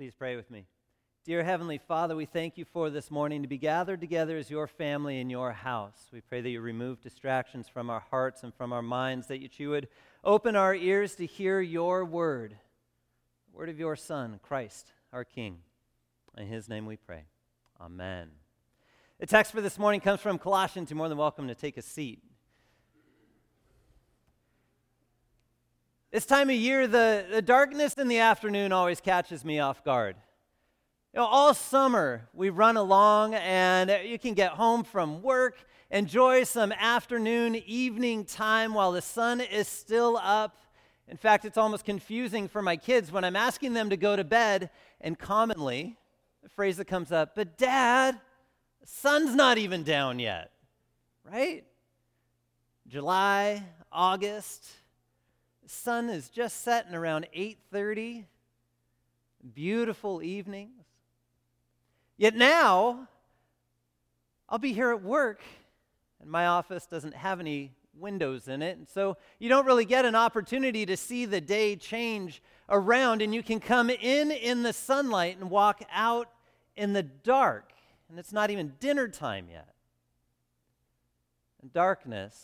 Please pray with me. Dear Heavenly Father, we thank you for this morning to be gathered together as your family in your house. We pray that you remove distractions from our hearts and from our minds, that you would open our ears to hear your word, the word of your Son, Christ, our King. In his name we pray. Amen. The text for this morning comes from Colossians. You're more than welcome to take a seat. This time of year, the, the darkness in the afternoon always catches me off guard. You know, all summer we run along and you can get home from work, enjoy some afternoon, evening time while the sun is still up. In fact, it's almost confusing for my kids when I'm asking them to go to bed, and commonly the phrase that comes up, but dad, the sun's not even down yet, right? July, August, sun is just setting around 8:30. Beautiful evenings. Yet now, I'll be here at work, and my office doesn't have any windows in it. And so you don't really get an opportunity to see the day change around, and you can come in in the sunlight and walk out in the dark. And it's not even dinner time yet. And darkness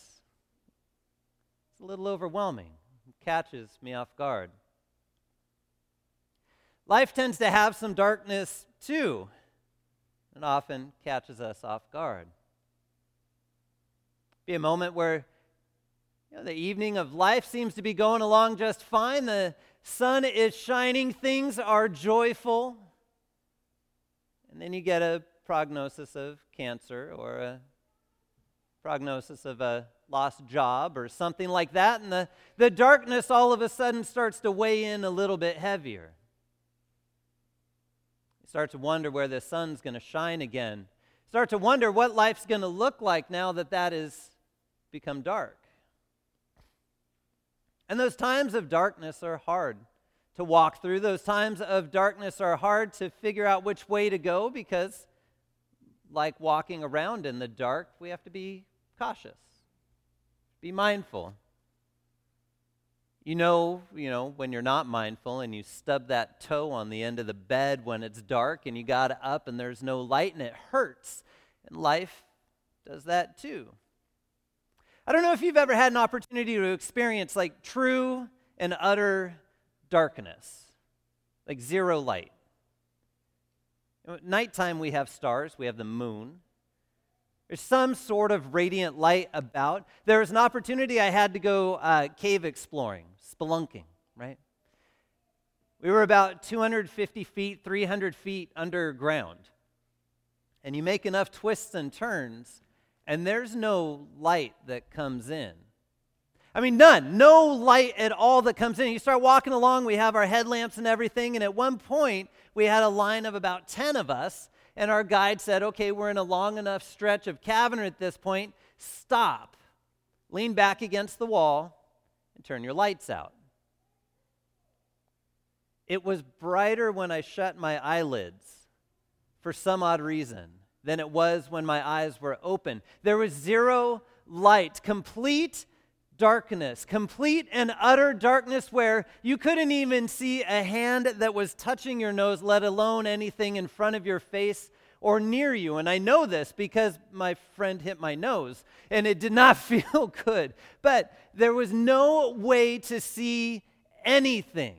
is a little overwhelming catches me off guard. Life tends to have some darkness too, and often catches us off guard. Be a moment where you know, the evening of life seems to be going along just fine. The sun is shining, things are joyful. And then you get a prognosis of cancer or a prognosis of a lost job or something like that, and the, the darkness all of a sudden starts to weigh in a little bit heavier. You start to wonder where the sun's going to shine again. Start to wonder what life's going to look like now that that has become dark. And those times of darkness are hard to walk through. Those times of darkness are hard to figure out which way to go because, like walking around in the dark, we have to be cautious. Be mindful. You know, you know, when you're not mindful and you stub that toe on the end of the bed when it's dark and you got up and there's no light and it hurts. And life does that too. I don't know if you've ever had an opportunity to experience like true and utter darkness, like zero light. At nighttime, we have stars, we have the moon. There's some sort of radiant light about. There was an opportunity I had to go uh, cave exploring, spelunking, right? We were about 250 feet, 300 feet underground. And you make enough twists and turns, and there's no light that comes in. I mean, none. No light at all that comes in. You start walking along, we have our headlamps and everything, and at one point, we had a line of about 10 of us and our guide said, okay, we're in a long enough stretch of cavern at this point. Stop. Lean back against the wall and turn your lights out. It was brighter when I shut my eyelids for some odd reason than it was when my eyes were open. There was zero light, complete darkness, complete and utter darkness where you couldn't even see a hand that was touching your nose, let alone anything in front of your face or near you. And I know this because my friend hit my nose and it did not feel good. But there was no way to see anything.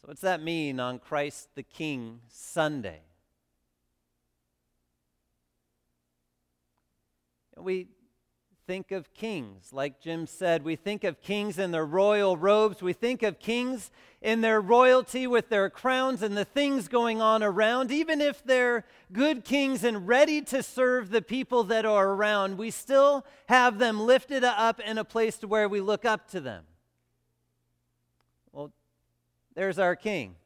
So, what's that mean on Christ the King Sunday? We think of kings. Like Jim said, we think of kings in their royal robes. We think of kings in their royalty with their crowns and the things going on around. Even if they're good kings and ready to serve the people that are around, we still have them lifted up in a place to where we look up to them. Well, there's our king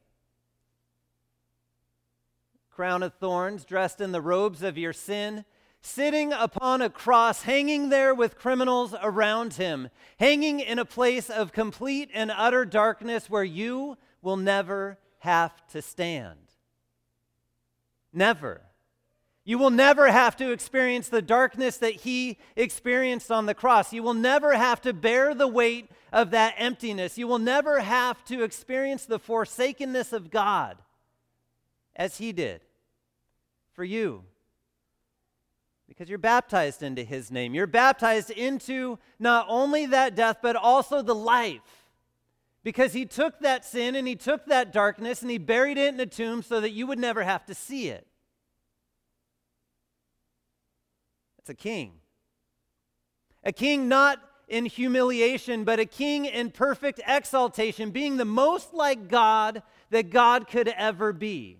crown of thorns, dressed in the robes of your sin, sitting upon a cross, hanging there with criminals around him, hanging in a place of complete and utter darkness where you will never have to stand. Never. You will never have to experience the darkness that he experienced on the cross. You will never have to bear the weight of that emptiness. You will never have to experience the forsakenness of God as He did for you. Because you're baptized into His name. You're baptized into not only that death, but also the life. Because He took that sin and He took that darkness and He buried it in a tomb so that you would never have to see it. It's a king. A king not in humiliation, but a king in perfect exaltation, being the most like God that God could ever be,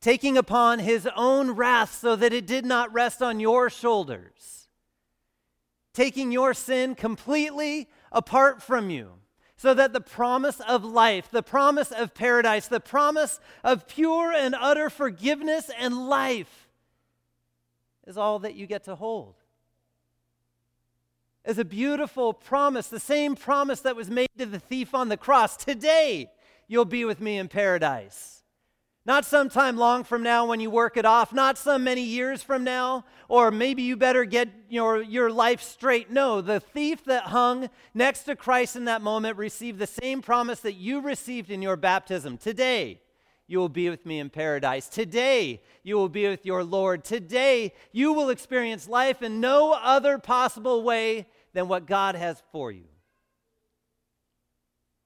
taking upon his own wrath so that it did not rest on your shoulders, taking your sin completely apart from you. So that the promise of life, the promise of paradise, the promise of pure and utter forgiveness and life is all that you get to hold is a beautiful promise, the same promise that was made to the thief on the cross. Today, you'll be with me in paradise. Not sometime long from now when you work it off, not some many years from now, or maybe you better get your, your life straight. No, the thief that hung next to Christ in that moment received the same promise that you received in your baptism. Today, you will be with me in paradise. Today, you will be with your Lord. Today, you will experience life in no other possible way than what God has for you.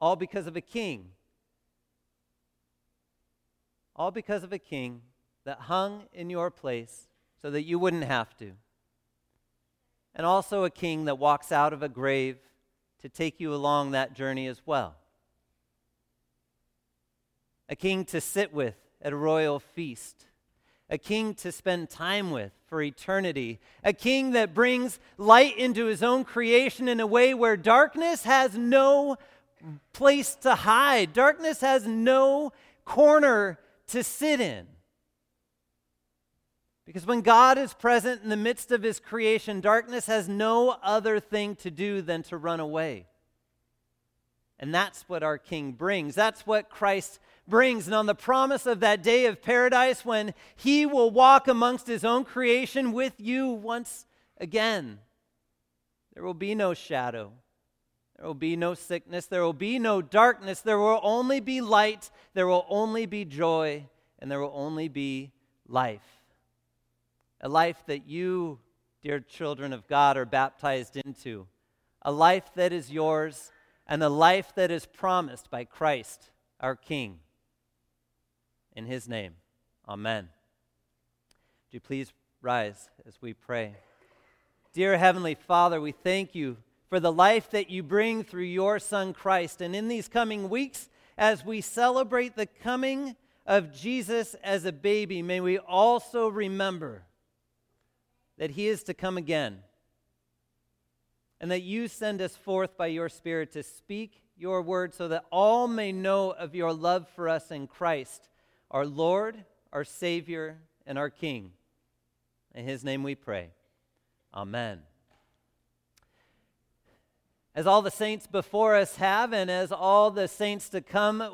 All because of a king. All because of a king that hung in your place so that you wouldn't have to. And also a king that walks out of a grave to take you along that journey as well. A king to sit with at a royal feast a king to spend time with for eternity, a king that brings light into his own creation in a way where darkness has no place to hide, darkness has no corner to sit in. Because when God is present in the midst of his creation, darkness has no other thing to do than to run away. And that's what our King brings. That's what Christ brings. And on the promise of that day of paradise when he will walk amongst his own creation with you once again, there will be no shadow. There will be no sickness. There will be no darkness. There will only be light. There will only be joy. And there will only be life. A life that you, dear children of God, are baptized into. A life that is yours and a life that is promised by Christ, our King. In his name, amen. Do you please rise as we pray? Dear Heavenly Father, we thank you for the life that you bring through your Son Christ. And in these coming weeks, as we celebrate the coming of Jesus as a baby, may we also remember that he is to come again and that you send us forth by your Spirit to speak your word so that all may know of your love for us in Christ our Lord, our Savior, and our King. In his name we pray. Amen. As all the saints before us have, and as all the saints to come